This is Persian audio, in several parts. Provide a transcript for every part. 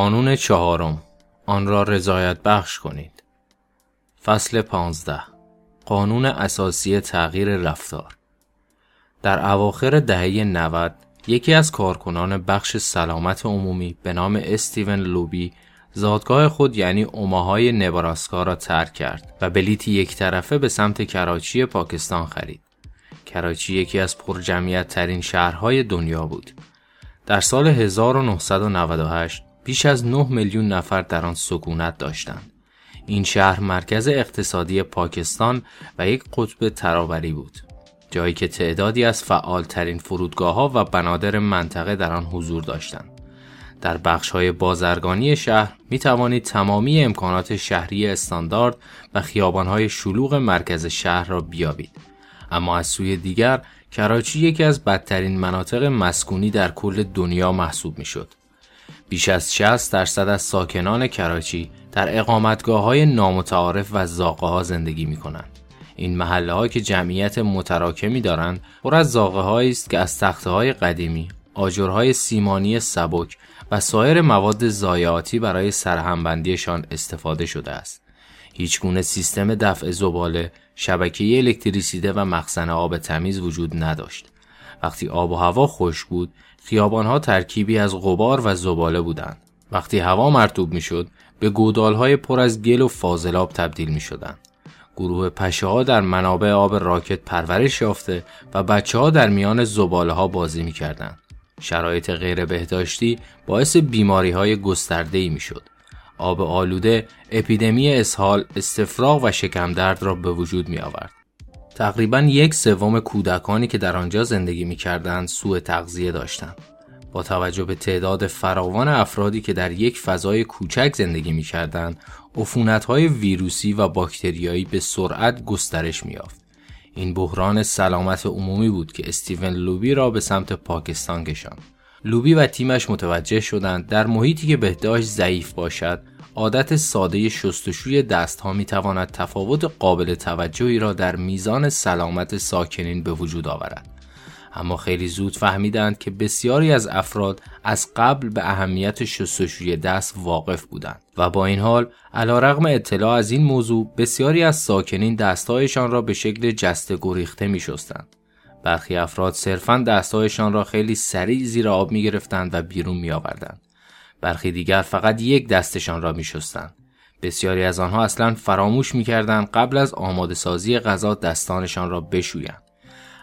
قانون چهارم آن را رضایت بخش کنید فصل پانزده قانون اساسی تغییر رفتار در اواخر دهه 90 یکی از کارکنان بخش سلامت عمومی به نام استیون لوبی زادگاه خود یعنی اوماهای نبراسکا را ترک کرد و بلیتی یک طرفه به سمت کراچی پاکستان خرید. کراچی یکی از پرجمعیت ترین شهرهای دنیا بود. در سال 1998 بیش از 9 میلیون نفر در آن سکونت داشتند. این شهر مرکز اقتصادی پاکستان و یک قطب ترابری بود. جایی که تعدادی از فعالترین فرودگاه ها و بنادر منطقه در آن حضور داشتند. در بخش های بازرگانی شهر می توانید تمامی امکانات شهری استاندارد و خیابان های شلوغ مرکز شهر را بیابید. اما از سوی دیگر کراچی یکی از بدترین مناطق مسکونی در کل دنیا محسوب می شد. بیش از 60 درصد از ساکنان کراچی در اقامتگاه های نامتعارف و زاقه ها زندگی می کنند. این محله ها که جمعیت متراکمی دارند پر از زاقه است که از تخته های قدیمی، آجرهای سیمانی سبک و سایر مواد زایعاتی برای سرهمبندیشان استفاده شده است. هیچ گونه سیستم دفع زباله، شبکه الکتریسیته و مخزن آب تمیز وجود نداشت. وقتی آب و هوا خوش بود، خیابانها ترکیبی از غبار و زباله بودند. وقتی هوا مرتوب می‌شد، به گودالهای پر از گل و فاضلاب تبدیل می شدند. گروه پشه ها در منابع آب راکت پرورش یافته و بچه ها در میان زباله ها بازی می کردن. شرایط غیر بهداشتی باعث بیماری های گسترده می شد. آب آلوده اپیدمی اسهال، استفراغ و شکم درد را به وجود می آورد. تقریبا یک سوم کودکانی که در آنجا زندگی می کردند سوء تغذیه داشتند. با توجه به تعداد فراوان افرادی که در یک فضای کوچک زندگی می کردن، های ویروسی و باکتریایی به سرعت گسترش می یافت. این بحران سلامت عمومی بود که استیون لوبی را به سمت پاکستان کشاند. لوبی و تیمش متوجه شدند در محیطی که بهداشت ضعیف باشد عادت ساده شستشوی دستها می تواند تفاوت قابل توجهی را در میزان سلامت ساکنین به وجود آورد. اما خیلی زود فهمیدند که بسیاری از افراد از قبل به اهمیت شستشوی دست واقف بودند و با این حال علیرغم اطلاع از این موضوع بسیاری از ساکنین دستهایشان را به شکل جسته گریخته می شستند. برخی افراد صرفا دستهایشان را خیلی سریع زیر آب می گرفتند و بیرون می آوردند. برخی دیگر فقط یک دستشان را می شستند. بسیاری از آنها اصلا فراموش می قبل از آماده سازی غذا دستانشان را بشویند.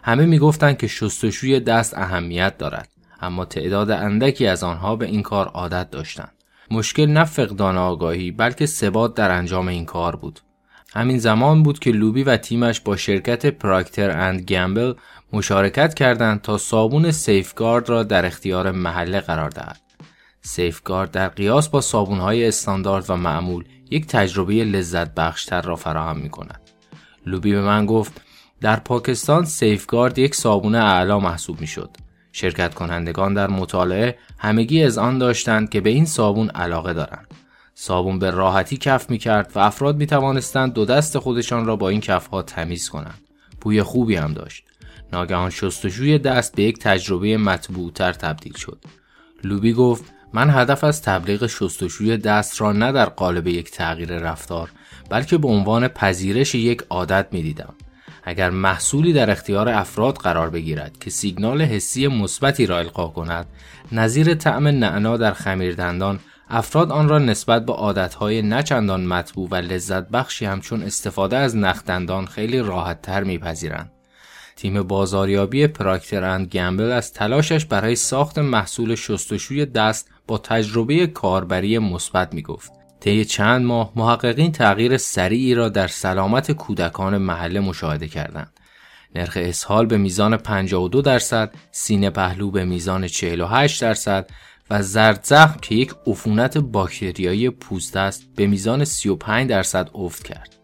همه می‌گفتند که شستشوی دست اهمیت دارد اما تعداد اندکی از آنها به این کار عادت داشتند مشکل نه فقدان آگاهی بلکه ثبات در انجام این کار بود همین زمان بود که لوبی و تیمش با شرکت پراکتر اند گمبل مشارکت کردند تا صابون سیفگارد را در اختیار محله قرار دهد. سیفگارد در قیاس با صابونهای استاندارد و معمول یک تجربه لذت بخشتر را فراهم می کند. لوبی به من گفت در پاکستان سیفگارد یک صابون اعلا محسوب می شد. شرکت کنندگان در مطالعه همگی از آن داشتند که به این صابون علاقه دارند. صابون به راحتی کف می کرد و افراد می توانستند دو دست خودشان را با این کفها تمیز کنند. بوی خوبی هم داشت. ناگهان شستشوی دست به یک تجربه مطبوعتر تبدیل شد. لوبی گفت من هدف از تبلیغ شستشوی دست را نه در قالب یک تغییر رفتار بلکه به عنوان پذیرش یک عادت می دیدم. اگر محصولی در اختیار افراد قرار بگیرد که سیگنال حسی مثبتی را القا کند نظیر طعم نعنا در خمیردندان افراد آن را نسبت به عادتهای نچندان مطبوع و لذت بخشی همچون استفاده از نخدندان خیلی راحت تر میپذیرند. تیم بازاریابی پراکتر اند گمبل از تلاشش برای ساخت محصول شستشوی دست با تجربه کاربری مثبت می‌گفت. طی چند ماه محققین تغییر سریعی را در سلامت کودکان محله مشاهده کردند. نرخ اسهال به میزان 52 درصد، سینه پهلو به میزان 48 درصد و زرد زخم که یک عفونت باکتریایی پوست است به میزان 35 درصد افت کرد.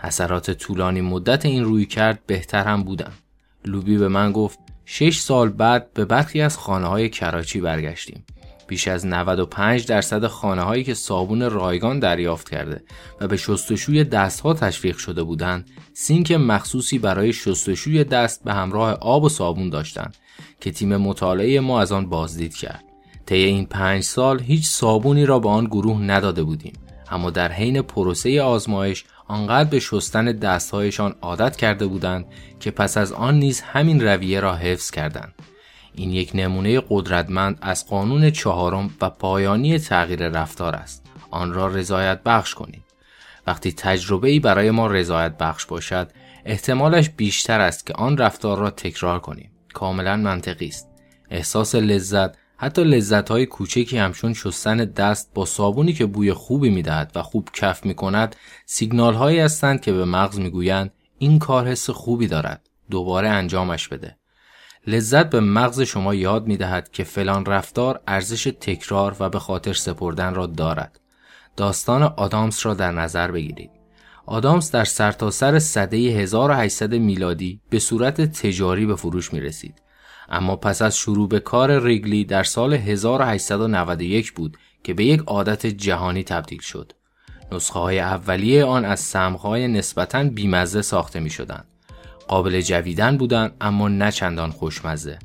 اثرات طولانی مدت این روی کرد بهتر هم بودند. لوبی به من گفت 6 سال بعد به برخی از خانه های کراچی برگشتیم. بیش از 95 درصد خانه هایی که صابون رایگان دریافت کرده و به شستشوی دستها تشویق شده بودند سینک مخصوصی برای شستشوی دست به همراه آب و صابون داشتند که تیم مطالعه ما از آن بازدید کرد طی این پنج سال هیچ صابونی را به آن گروه نداده بودیم اما در حین پروسه آزمایش آنقدر به شستن دستهایشان عادت کرده بودند که پس از آن نیز همین رویه را حفظ کردند. این یک نمونه قدرتمند از قانون چهارم و پایانی تغییر رفتار است. آن را رضایت بخش کنید. وقتی تجربه ای برای ما رضایت بخش باشد احتمالش بیشتر است که آن رفتار را تکرار کنیم. کاملا منطقی است. احساس لذت حتی لذت های کوچکی همچون شستن دست با صابونی که بوی خوبی می‌دهد و خوب کف می کند سیگنال هایی هستند که به مغز می‌گویند این کار حس خوبی دارد. دوباره انجامش بده. لذت به مغز شما یاد می دهد که فلان رفتار ارزش تکرار و به خاطر سپردن را دارد. داستان آدامس را در نظر بگیرید. آدامس در سرتاسر سر سده 1800 میلادی به صورت تجاری به فروش می رسید اما پس از شروع به کار ریگلی در سال 1891 بود که به یک عادت جهانی تبدیل شد. نسخه های اولیه آن از سمهای نسبتاً بیمزه ساخته می شدن. قابل جویدن بودند اما نه چندان خوشمزه.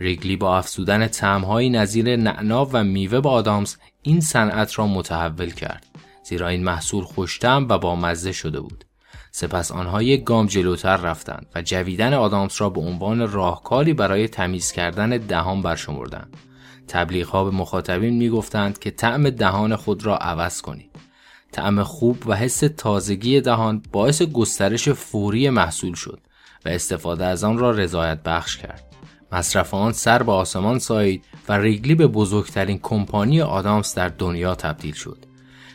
ریگلی با افزودن تعمهایی نظیر نعنا و میوه با آدامز این صنعت را متحول کرد زیرا این محصول خوشتم و با مزه شده بود. سپس آنها یک گام جلوتر رفتند و جویدن آدامس را به عنوان راهکاری برای تمیز کردن دهان برشمردند. تبلیغ ها به مخاطبین می گفتند که طعم دهان خود را عوض کنید. طعم خوب و حس تازگی دهان باعث گسترش فوری محصول شد و استفاده از آن را رضایت بخش کرد. مصرف آن سر به آسمان سایید و ریگلی به بزرگترین کمپانی آدامس در دنیا تبدیل شد.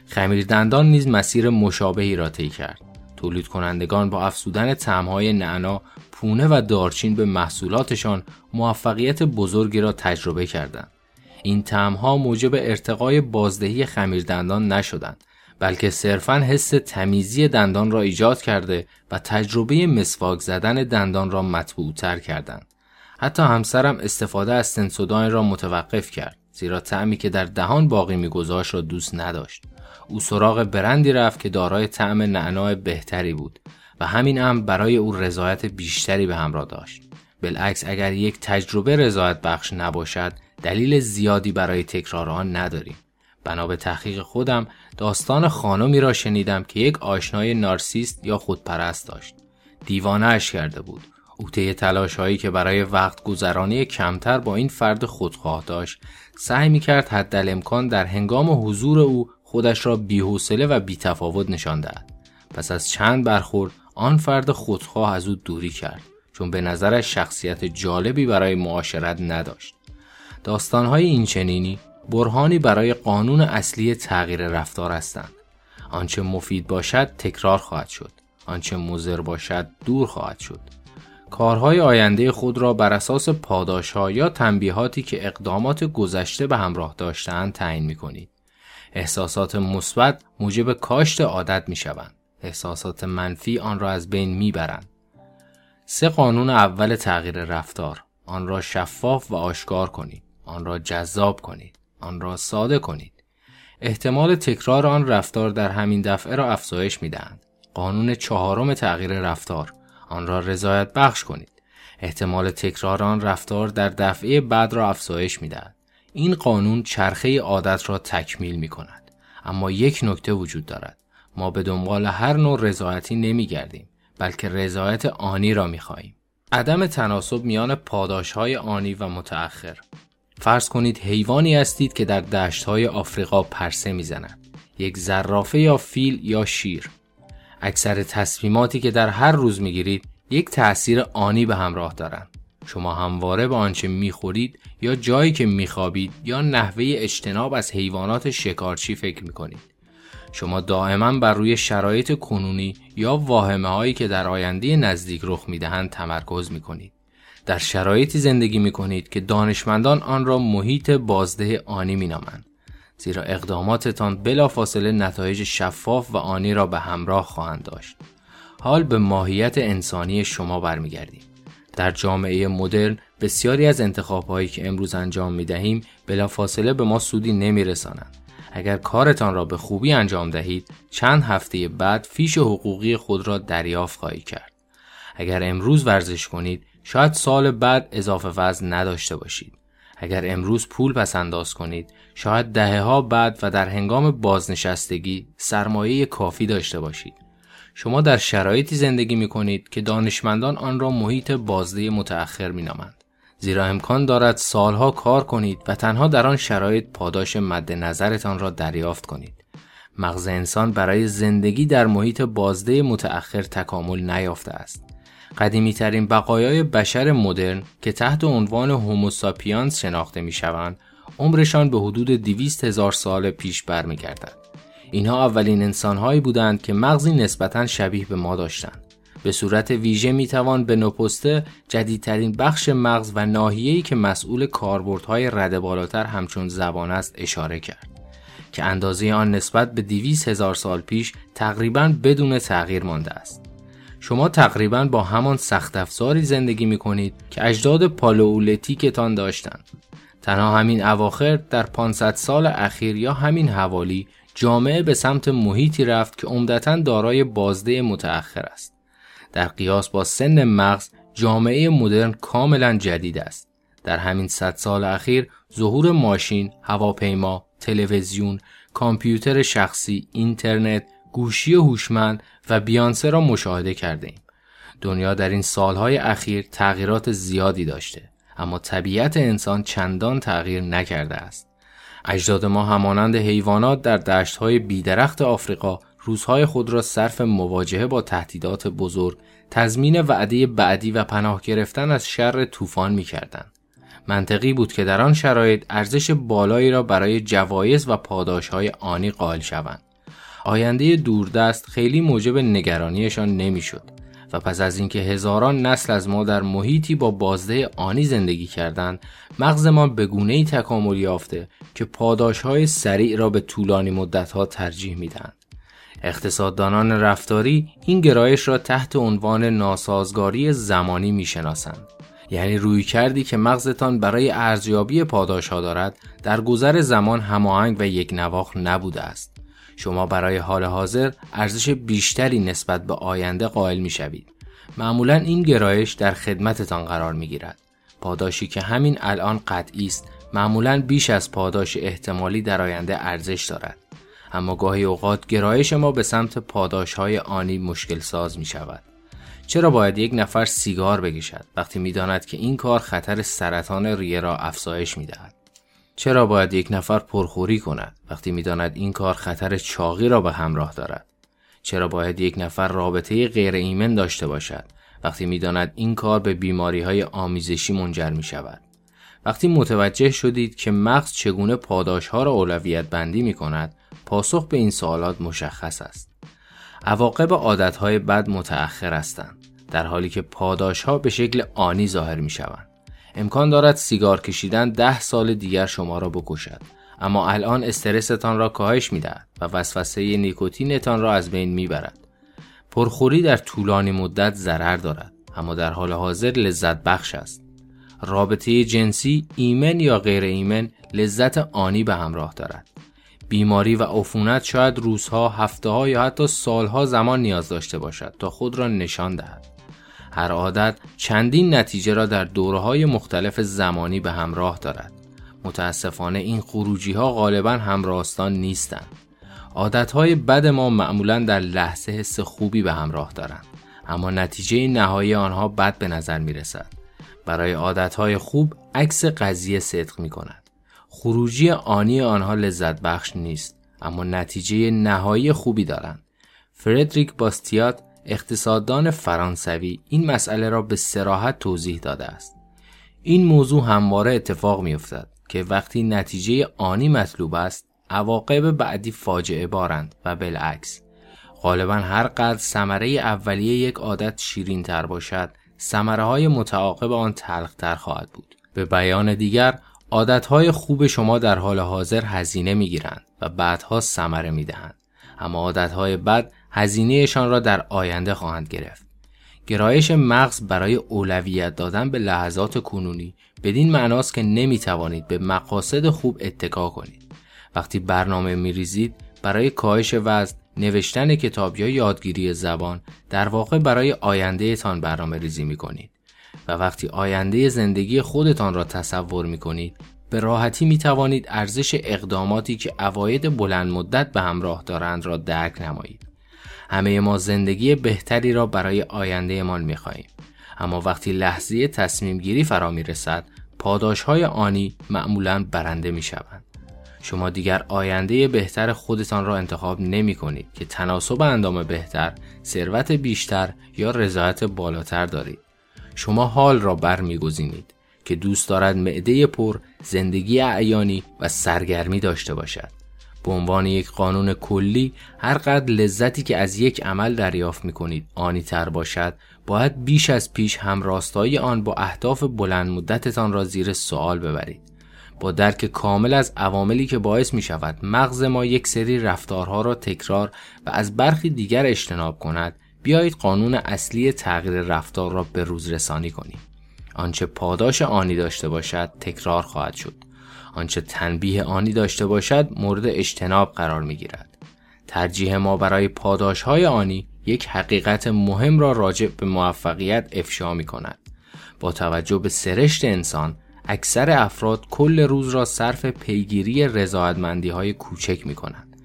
خمیر دندان نیز مسیر مشابهی را طی کرد. تولید کنندگان با افزودن تعمهای نعنا، پونه و دارچین به محصولاتشان موفقیت بزرگی را تجربه کردند. این تعمها موجب ارتقای بازدهی خمیردندان نشدند بلکه صرفا حس تمیزی دندان را ایجاد کرده و تجربه مسواک زدن دندان را مطبوعتر کردند. حتی همسرم استفاده از سنسوداین را متوقف کرد زیرا تعمی که در دهان باقی میگذاشت را دوست نداشت. او سراغ برندی رفت که دارای طعم نعناع بهتری بود و همین امر برای او رضایت بیشتری به همراه داشت. بالعکس اگر یک تجربه رضایت بخش نباشد دلیل زیادی برای تکرار آن نداریم. بنا به تحقیق خودم داستان خانمی را شنیدم که یک آشنای نارسیست یا خودپرست داشت. دیوانه اش کرده بود. او طی تلاش هایی که برای وقت گذرانی کمتر با این فرد خودخواه داشت. سعی می کرد حد امکان در هنگام حضور او خودش را بیحوصله و بیتفاوت نشان دهد. پس از چند برخورد آن فرد خودخواه از او دوری کرد چون به نظرش شخصیت جالبی برای معاشرت نداشت. داستانهای این چنینی برهانی برای قانون اصلی تغییر رفتار هستند. آنچه مفید باشد تکرار خواهد شد. آنچه مضر باشد دور خواهد شد. کارهای آینده خود را بر اساس پاداشها یا تنبیهاتی که اقدامات گذشته به همراه داشتهاند تعیین می کنید. احساسات مثبت موجب کاشت عادت می شوند. احساسات منفی آن را از بین می برند. سه قانون اول تغییر رفتار آن را شفاف و آشکار کنید. آن را جذاب کنید. آن را ساده کنید. احتمال تکرار آن رفتار در همین دفعه را افزایش می دهند. قانون چهارم تغییر رفتار آن را رضایت بخش کنید. احتمال تکرار آن رفتار در دفعه بعد را افزایش می دهد. این قانون چرخه عادت را تکمیل می کند. اما یک نکته وجود دارد. ما به دنبال هر نوع رضایتی نمی گردیم بلکه رضایت آنی را می خواهیم. عدم تناسب میان پاداش های آنی و متأخر فرض کنید حیوانی هستید که در دشت های آفریقا پرسه می‌زند. یک زرافه یا فیل یا شیر. اکثر تصمیماتی که در هر روز می‌گیرید یک تأثیر آنی به همراه دارند. شما همواره به آنچه می‌خورید یا جایی که میخوابید یا نحوه اجتناب از حیوانات شکارچی فکر می‌کنید. شما دائما بر روی شرایط کنونی یا واهمه هایی که در آینده نزدیک رخ می‌دهند تمرکز می‌کنید. در شرایطی زندگی می‌کنید که دانشمندان آن را محیط بازده آنی مینامند. زیرا اقداماتتان بلافاصله نتایج شفاف و آنی را به همراه خواهند داشت. حال به ماهیت انسانی شما برمیگردیم. در جامعه مدرن بسیاری از انتخابهایی که امروز انجام می دهیم بلافاصله به ما سودی نمی رسانند. اگر کارتان را به خوبی انجام دهید چند هفته بعد فیش حقوقی خود را دریافت خواهید کرد. اگر امروز ورزش کنید شاید سال بعد اضافه وزن نداشته باشید. اگر امروز پول پس انداز کنید شاید دهه ها بعد و در هنگام بازنشستگی سرمایه کافی داشته باشید شما در شرایطی زندگی می کنید که دانشمندان آن را محیط بازده متأخر می نامند. زیرا امکان دارد سالها کار کنید و تنها در آن شرایط پاداش مد نظرتان را دریافت کنید. مغز انسان برای زندگی در محیط بازده متأخر تکامل نیافته است. قدیمی ترین بقایای بشر مدرن که تحت عنوان هوموساپیانس شناخته می شوند، عمرشان به حدود 200 هزار سال پیش برمیگردد. اینها اولین انسانهایی بودند که مغزی نسبتا شبیه به ما داشتند. به صورت ویژه می توان به نوپسته جدیدترین بخش مغز و ناحیه‌ای که مسئول کاربردهای رده بالاتر همچون زبان است اشاره کرد که اندازه آن نسبت به 200 هزار سال پیش تقریبا بدون تغییر مانده است. شما تقریبا با همان سخت افزاری زندگی می کنید که اجداد پالئولیتیکتان داشتند. تنها همین اواخر در 500 سال اخیر یا همین حوالی جامعه به سمت محیطی رفت که عمدتا دارای بازده متأخر است. در قیاس با سن مغز جامعه مدرن کاملا جدید است. در همین صد سال اخیر ظهور ماشین، هواپیما، تلویزیون، کامپیوتر شخصی، اینترنت، گوشی هوشمند و بیانسه را مشاهده کرده ایم. دنیا در این سالهای اخیر تغییرات زیادی داشته اما طبیعت انسان چندان تغییر نکرده است. اجداد ما همانند حیوانات در دشتهای بیدرخت آفریقا روزهای خود را صرف مواجهه با تهدیدات بزرگ، تضمین وعده بعدی و پناه گرفتن از شر طوفان می کردن. منطقی بود که در آن شرایط ارزش بالایی را برای جوایز و پاداشهای آنی قائل شوند. آینده دوردست خیلی موجب نگرانیشان نمی‌شد و پس از اینکه هزاران نسل از ما در محیطی با بازده آنی زندگی کردند مغزمان به گونه ای تکامل یافته که پاداش های سریع را به طولانی مدت ها ترجیح می‌دهند. اقتصاددانان رفتاری این گرایش را تحت عنوان ناسازگاری زمانی می‌شناسند. یعنی روی کردی که مغزتان برای ارزیابی پاداش ها دارد در گذر زمان هماهنگ و یک نواخ نبوده است. شما برای حال حاضر ارزش بیشتری نسبت به آینده قائل می شوید. معمولا این گرایش در خدمتتان قرار می گیرد. پاداشی که همین الان قطعی است معمولا بیش از پاداش احتمالی در آینده ارزش دارد. اما گاهی اوقات گرایش ما به سمت پاداش های آنی مشکل ساز می شود. چرا باید یک نفر سیگار بکشد وقتی می داند که این کار خطر سرطان ریه را افزایش می دهد؟ چرا باید یک نفر پرخوری کند وقتی می‌داند این کار خطر چاقی را به همراه دارد؟ چرا باید یک نفر رابطه غیر ایمن داشته باشد وقتی می‌داند این کار به بیماری های آمیزشی منجر می شود وقتی متوجه شدید که مغز چگونه پاداش ها را اولویت بندی می کند پاسخ به این سوالات مشخص است. عواقب عادت های بد متأخر هستند در حالی که پاداش ها به شکل آنی ظاهر می شوند امکان دارد سیگار کشیدن ده سال دیگر شما را بکشد. اما الان استرستان را کاهش می‌دهد و وسوسه نیکوتینتان را از بین می‌برد. پرخوری در طولانی مدت ضرر دارد اما در حال حاضر لذت بخش است. رابطه جنسی ایمن یا غیر ایمن لذت آنی به همراه دارد. بیماری و عفونت شاید روزها، هفته ها یا حتی سالها زمان نیاز داشته باشد تا خود را نشان دهد. هر عادت چندین نتیجه را در دوره های مختلف زمانی به همراه دارد. متاسفانه این خروجی ها غالبا همراستان نیستند. عادت های بد ما معمولا در لحظه حس خوبی به همراه دارند. اما نتیجه نهایی آنها بد به نظر می رسد. برای عادت های خوب عکس قضیه صدق می کند. خروجی آنی آنها لذت بخش نیست اما نتیجه نهایی خوبی دارند. فردریک باستیات اقتصاددان فرانسوی این مسئله را به سراحت توضیح داده است. این موضوع همواره اتفاق می افتد که وقتی نتیجه آنی مطلوب است عواقب بعدی فاجعه بارند و بالعکس. غالبا هر قدر ثمره اولیه یک عادت شیرین تر باشد ثمره های متعاقب آن تلختر خواهد بود. به بیان دیگر عادت های خوب شما در حال حاضر هزینه می گیرند و بعدها ثمره می دهند اما عادت های بد هزینهشان را در آینده خواهند گرفت. گرایش مغز برای اولویت دادن به لحظات کنونی بدین معناست که نمی توانید به مقاصد خوب اتکا کنید. وقتی برنامه می ریزید برای کاهش وزن، نوشتن کتاب یا یادگیری زبان در واقع برای آینده تان برنامه ریزی می کنید. و وقتی آینده زندگی خودتان را تصور می کنید به راحتی می توانید ارزش اقداماتی که اواید بلند مدت به همراه دارند را درک نمایید. همه ما زندگی بهتری را برای آینده می خواهیم. اما وقتی لحظه تصمیم گیری فرا می رسد پاداش های آنی معمولا برنده می شوند. شما دیگر آینده بهتر خودتان را انتخاب نمی کنید که تناسب اندام بهتر، ثروت بیشتر یا رضایت بالاتر دارید. شما حال را برمیگزینید که دوست دارد معده پر، زندگی اعیانی و سرگرمی داشته باشد. به عنوان یک قانون کلی هر قدر لذتی که از یک عمل دریافت می کنید آنی تر باشد باید بیش از پیش همراستایی آن با اهداف بلند مدتتان را زیر سوال ببرید. با درک کامل از عواملی که باعث می شود مغز ما یک سری رفتارها را تکرار و از برخی دیگر اجتناب کند بیایید قانون اصلی تغییر رفتار را به روز رسانی کنیم. آنچه پاداش آنی داشته باشد تکرار خواهد شد. آنچه تنبیه آنی داشته باشد مورد اجتناب قرار می گیرد. ترجیح ما برای پاداش های آنی یک حقیقت مهم را راجع به موفقیت افشا می کند. با توجه به سرشت انسان اکثر افراد کل روز را صرف پیگیری رضایتمندی های کوچک می کنند.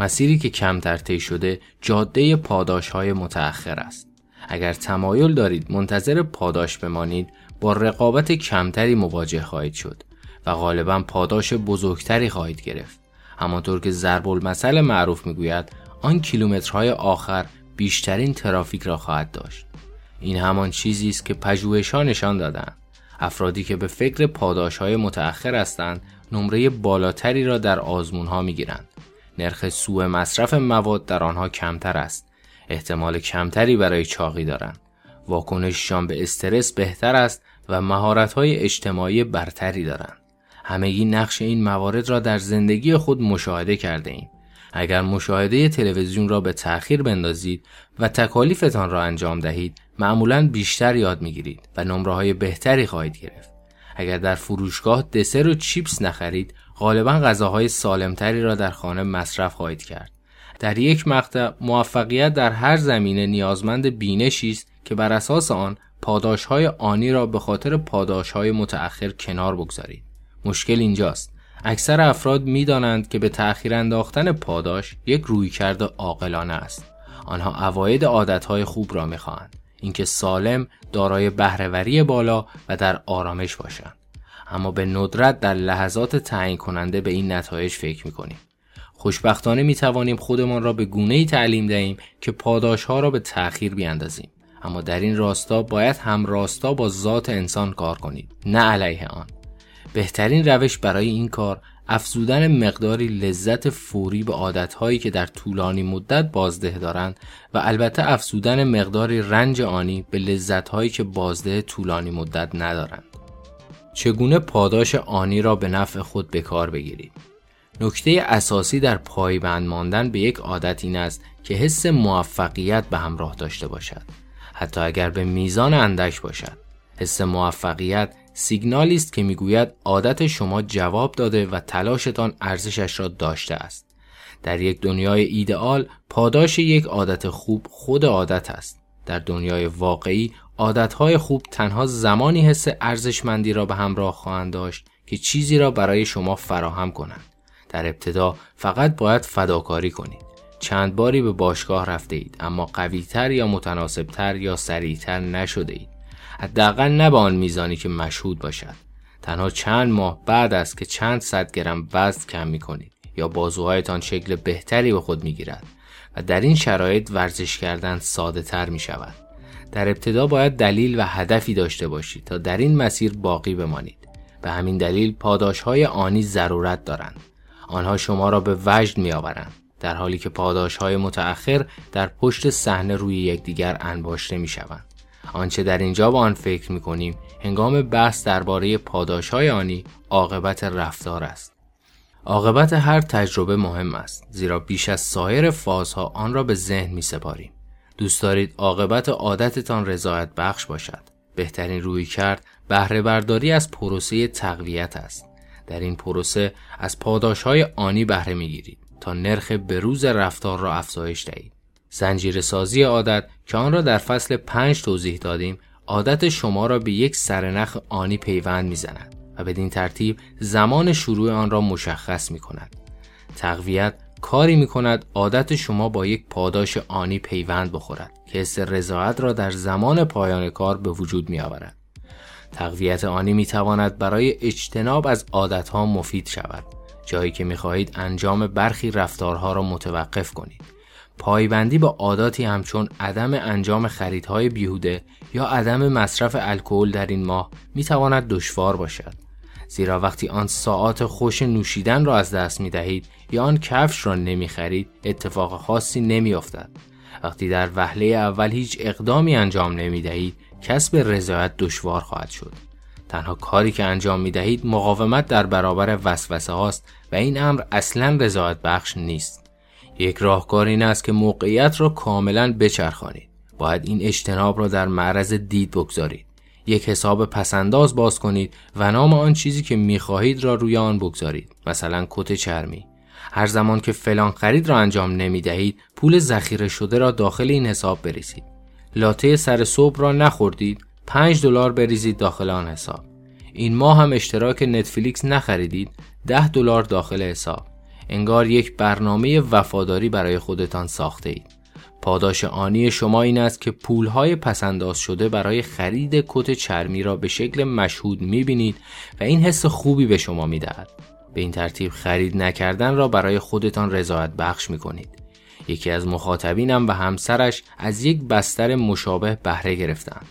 مسیری که کمتر طی شده جاده پاداش های متأخر است. اگر تمایل دارید منتظر پاداش بمانید با رقابت کمتری مواجه خواهید شد و غالبا پاداش بزرگتری خواهید گرفت. همانطور که ضرب المثل معروف می‌گوید آن کیلومترهای آخر بیشترین ترافیک را خواهد داشت. این همان چیزی است که پژوهش‌ها نشان دادند. افرادی که به فکر پاداش های متأخر هستند نمره بالاتری را در آزمون ها می. نرخ سوء مصرف مواد در آنها کمتر است. احتمال کمتری برای چاقی دارند. واکنششان به استرس بهتر است و مهارت های اجتماعی برتری دارند. همگی نقش این موارد را در زندگی خود مشاهده کرده ایم. اگر مشاهده تلویزیون را به تأخیر بندازید و تکالیفتان را انجام دهید معمولا بیشتر یاد می‌گیرید و نمره های بهتری خواهید گرفت. اگر در فروشگاه دسر و چیپس نخرید غالبا غذاهای سالمتری را در خانه مصرف خواهید کرد. در یک مقطع موفقیت در هر زمینه نیازمند بینشی است که بر اساس آن پاداش های آنی را به خاطر پاداش های متأخر کنار بگذارید. مشکل اینجاست. اکثر افراد می‌دانند که به تأخیر انداختن پاداش یک رویکرد عاقلانه است. آنها اواید عادتهای خوب را می‌خواهند. اینکه سالم، دارای بهرهوری بالا و در آرامش باشند. اما به ندرت در لحظات تعیین کننده به این نتایج فکر می‌کنیم. خوشبختانه می توانیم خودمان را به گونه ای تعلیم دهیم که پاداش ها را به تأخیر بیاندازیم. اما در این راستا باید هم راستا با ذات انسان کار کنید نه علیه آن بهترین روش برای این کار افزودن مقداری لذت فوری به عادتهایی که در طولانی مدت بازده دارند و البته افزودن مقداری رنج آنی به لذتهایی که بازده طولانی مدت ندارند. چگونه پاداش آنی را به نفع خود به کار بگیرید؟ نکته اساسی در پایبند ماندن به یک عادت این است که حس موفقیت به همراه داشته باشد. حتی اگر به میزان اندک باشد. حس موفقیت سیگنالی است که می‌گوید عادت شما جواب داده و تلاشتان ارزشش را داشته است. در یک دنیای ایدئال پاداش یک عادت خوب خود عادت است. در دنیای واقعی عادتهای خوب تنها زمانی حس ارزشمندی را به همراه خواهند داشت که چیزی را برای شما فراهم کنند. در ابتدا فقط باید فداکاری کنید. چند باری به باشگاه رفته اید اما قویتر یا متناسبتر یا سریعتر نشده اید. حداقل نه به آن میزانی که مشهود باشد تنها چند ماه بعد است که چند صد گرم وزن کم می کنید یا بازوهایتان شکل بهتری به خود می گیرد و در این شرایط ورزش کردن ساده تر می شود. در ابتدا باید دلیل و هدفی داشته باشید تا در این مسیر باقی بمانید. به همین دلیل پاداش های آنی ضرورت دارند. آنها شما را به وجد می آورند. در حالی که پاداش های متأخر در پشت صحنه روی یکدیگر انباشته می شوند. آنچه در اینجا با آن فکر می کنیم هنگام بحث درباره پاداش های آنی عاقبت رفتار است. عاقبت هر تجربه مهم است زیرا بیش از سایر فازها آن را به ذهن می سپاریم. دوست دارید عاقبت عادتتان رضایت بخش باشد. بهترین روی کرد بهره برداری از پروسه تقویت است. در این پروسه از پاداش های آنی بهره می گیرید تا نرخ بروز رفتار را افزایش دهید. زنجیره سازی عادت که آن را در فصل پنج توضیح دادیم عادت شما را به یک سرنخ آنی پیوند می‌زند و بدین ترتیب زمان شروع آن را مشخص می کند. تقویت کاری می کند عادت شما با یک پاداش آنی پیوند بخورد که حس رضایت را در زمان پایان کار به وجود می آورد. تقویت آنی می تواند برای اجتناب از عادتها مفید شود جایی که می خواهید انجام برخی رفتارها را متوقف کنید پایبندی با عاداتی همچون عدم انجام خریدهای بیهوده یا عدم مصرف الکل در این ماه می تواند دشوار باشد زیرا وقتی آن ساعات خوش نوشیدن را از دست می دهید یا آن کفش را نمی خرید اتفاق خاصی نمی افتد. وقتی در وهله اول هیچ اقدامی انجام نمی دهید کسب رضایت دشوار خواهد شد. تنها کاری که انجام می دهید مقاومت در برابر وسوسه هاست و این امر اصلا رضایت بخش نیست. یک راهکار این است که موقعیت را کاملا بچرخانید. باید این اجتناب را در معرض دید بگذارید. یک حساب پسنداز باز کنید و نام آن چیزی که می خواهید را روی آن بگذارید. مثلا کت چرمی. هر زمان که فلان خرید را انجام نمی دهید پول ذخیره شده را داخل این حساب بریزید. لاته سر صبح را نخوردید 5 دلار بریزید داخل آن حساب این ماه هم اشتراک نتفلیکس نخریدید 10 دلار داخل حساب انگار یک برنامه وفاداری برای خودتان ساخته اید پاداش آنی شما این است که پولهای پسنداز شده برای خرید کت چرمی را به شکل مشهود می‌بینید و این حس خوبی به شما می‌دهد. به این ترتیب خرید نکردن را برای خودتان رضایت بخش می‌کنید. یکی از مخاطبینم و همسرش از یک بستر مشابه بهره گرفتند.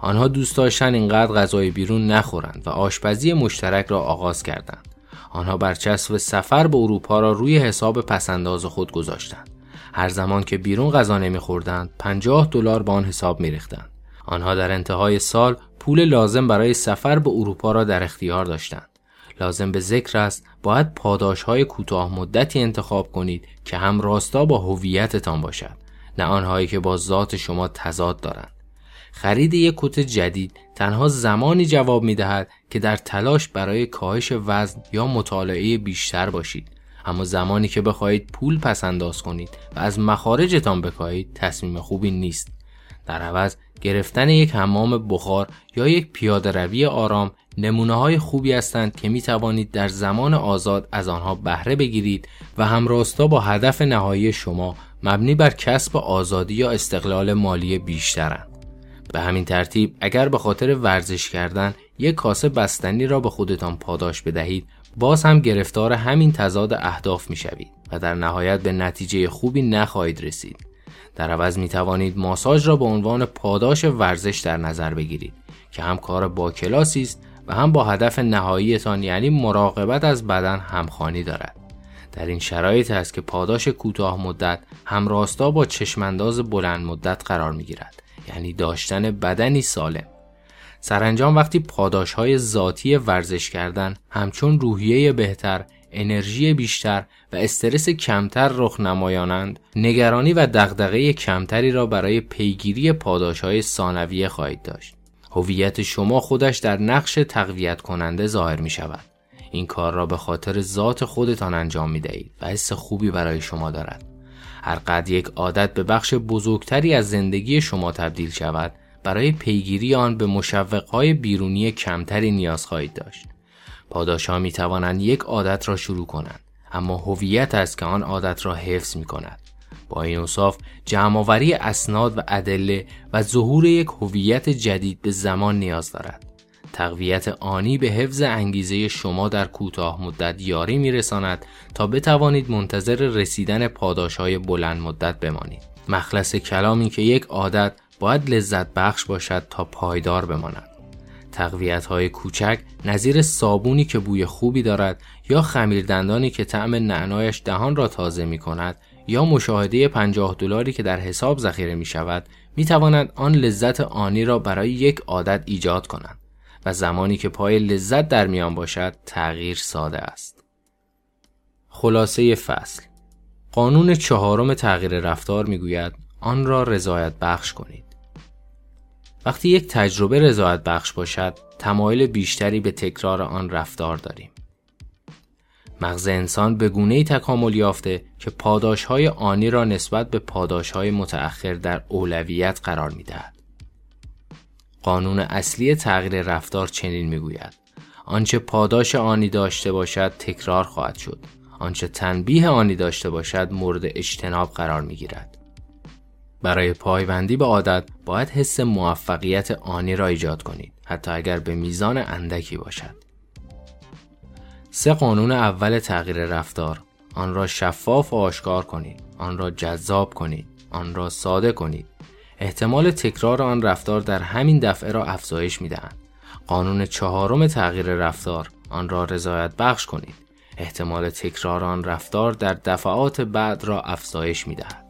آنها دوست داشتن اینقدر غذای بیرون نخورند و آشپزی مشترک را آغاز کردند. آنها برچسب سفر به اروپا را روی حساب پسنداز خود گذاشتند. هر زمان که بیرون غذا نمیخوردند 50 دلار به آن حساب میریختند. آنها در انتهای سال پول لازم برای سفر به اروپا را در اختیار داشتند. لازم به ذکر است باید پاداش های کوتاه مدتی انتخاب کنید که هم راستا با هویتتان باشد نه آنهایی که با ذات شما تضاد دارند خرید یک کت جدید. تنها زمانی جواب می دهد که در تلاش برای کاهش وزن یا مطالعه بیشتر باشید. اما زمانی که بخواهید پول پس انداز کنید و از مخارجتان بکاهید تصمیم خوبی نیست. در عوض گرفتن یک حمام بخار یا یک پیاده روی آرام نمونه های خوبی هستند که می توانید در زمان آزاد از آنها بهره بگیرید و همراستا با هدف نهایی شما مبنی بر کسب آزادی یا استقلال مالی بیشترند. به همین ترتیب اگر به خاطر ورزش کردن یک کاسه بستنی را به خودتان پاداش بدهید باز هم گرفتار همین تضاد اهداف می شوید و در نهایت به نتیجه خوبی نخواهید رسید. در عوض می توانید ماساژ را به عنوان پاداش ورزش در نظر بگیرید که هم کار با کلاسی است و هم با هدف نهاییتان یعنی مراقبت از بدن همخوانی دارد. در این شرایط است که پاداش کوتاه مدت همراستا با چشمانداز بلند مدت قرار می گیرد. یعنی داشتن بدنی سالم. سرانجام وقتی پاداش های ذاتی ورزش کردن همچون روحیه بهتر انرژی بیشتر و استرس کمتر رخ نمایانند نگرانی و دغدغه کمتری را برای پیگیری پاداش های ثانویه خواهید داشت. هویت شما خودش در نقش تقویت کننده ظاهر می شود این کار را به خاطر ذات خودتان انجام می دهید و حس خوبی برای شما دارد. هر قد یک عادت به بخش بزرگتری از زندگی شما تبدیل شود برای پیگیری آن به مشوقهای بیرونی کمتری نیاز خواهید داشت. پاداشها می توانند یک عادت را شروع کنند اما هویت است که آن عادت را حفظ می کند با این اصاف جمعآوری اسناد و ادله و ظهور یک هویت جدید به زمان نیاز دارد. تقویت آنی به حفظ انگیزه شما در کوتاه مدت یاری میرساند تا بتوانید منتظر رسیدن پاداش های بلند مدت بمانید. مخلص کلامی که یک عادت باید لذت بخش باشد تا پایدار بماند. تقویت های کوچک نظیر صابونی که بوی خوبی دارد یا خمیردندانی که طعم نعنایش دهان را تازه می کند یا مشاهده 50 دلاری که در حساب ذخیره می شود می تواند آن لذت آنی را برای یک عادت ایجاد کنند. و زمانی که پای لذت در میان باشد تغییر ساده است. خلاصه فصل قانون چهارم تغییر رفتار می‌گوید آن را رضایت بخش کنید. وقتی یک تجربه رضایت بخش باشد تمایل بیشتری به تکرار آن رفتار داریم. مغز انسان به گونه تکامل یافته که پاداش های آنی را نسبت به پاداش های متأخر در اولویت قرار می دهد. قانون اصلی تغییر رفتار چنین می‌گوید آنچه پاداش آنی داشته باشد تکرار خواهد شد آنچه تنبیه آنی داشته باشد مورد اجتناب قرار می گیرد. برای پایبندی به عادت باید حس موفقیت آنی را ایجاد کنید حتی اگر به میزان اندکی باشد. سه قانون اول تغییر رفتار آن را شفاف و آشکار کنید آن را جذاب کنید آن را ساده کنید احتمال تکرار آن رفتار در همین دفعه را افزایش می دهند. قانون چهارم تغییر رفتار آن را رضایت بخش کنید احتمال تکرار آن رفتار در دفعات بعد را افزایش می دهد.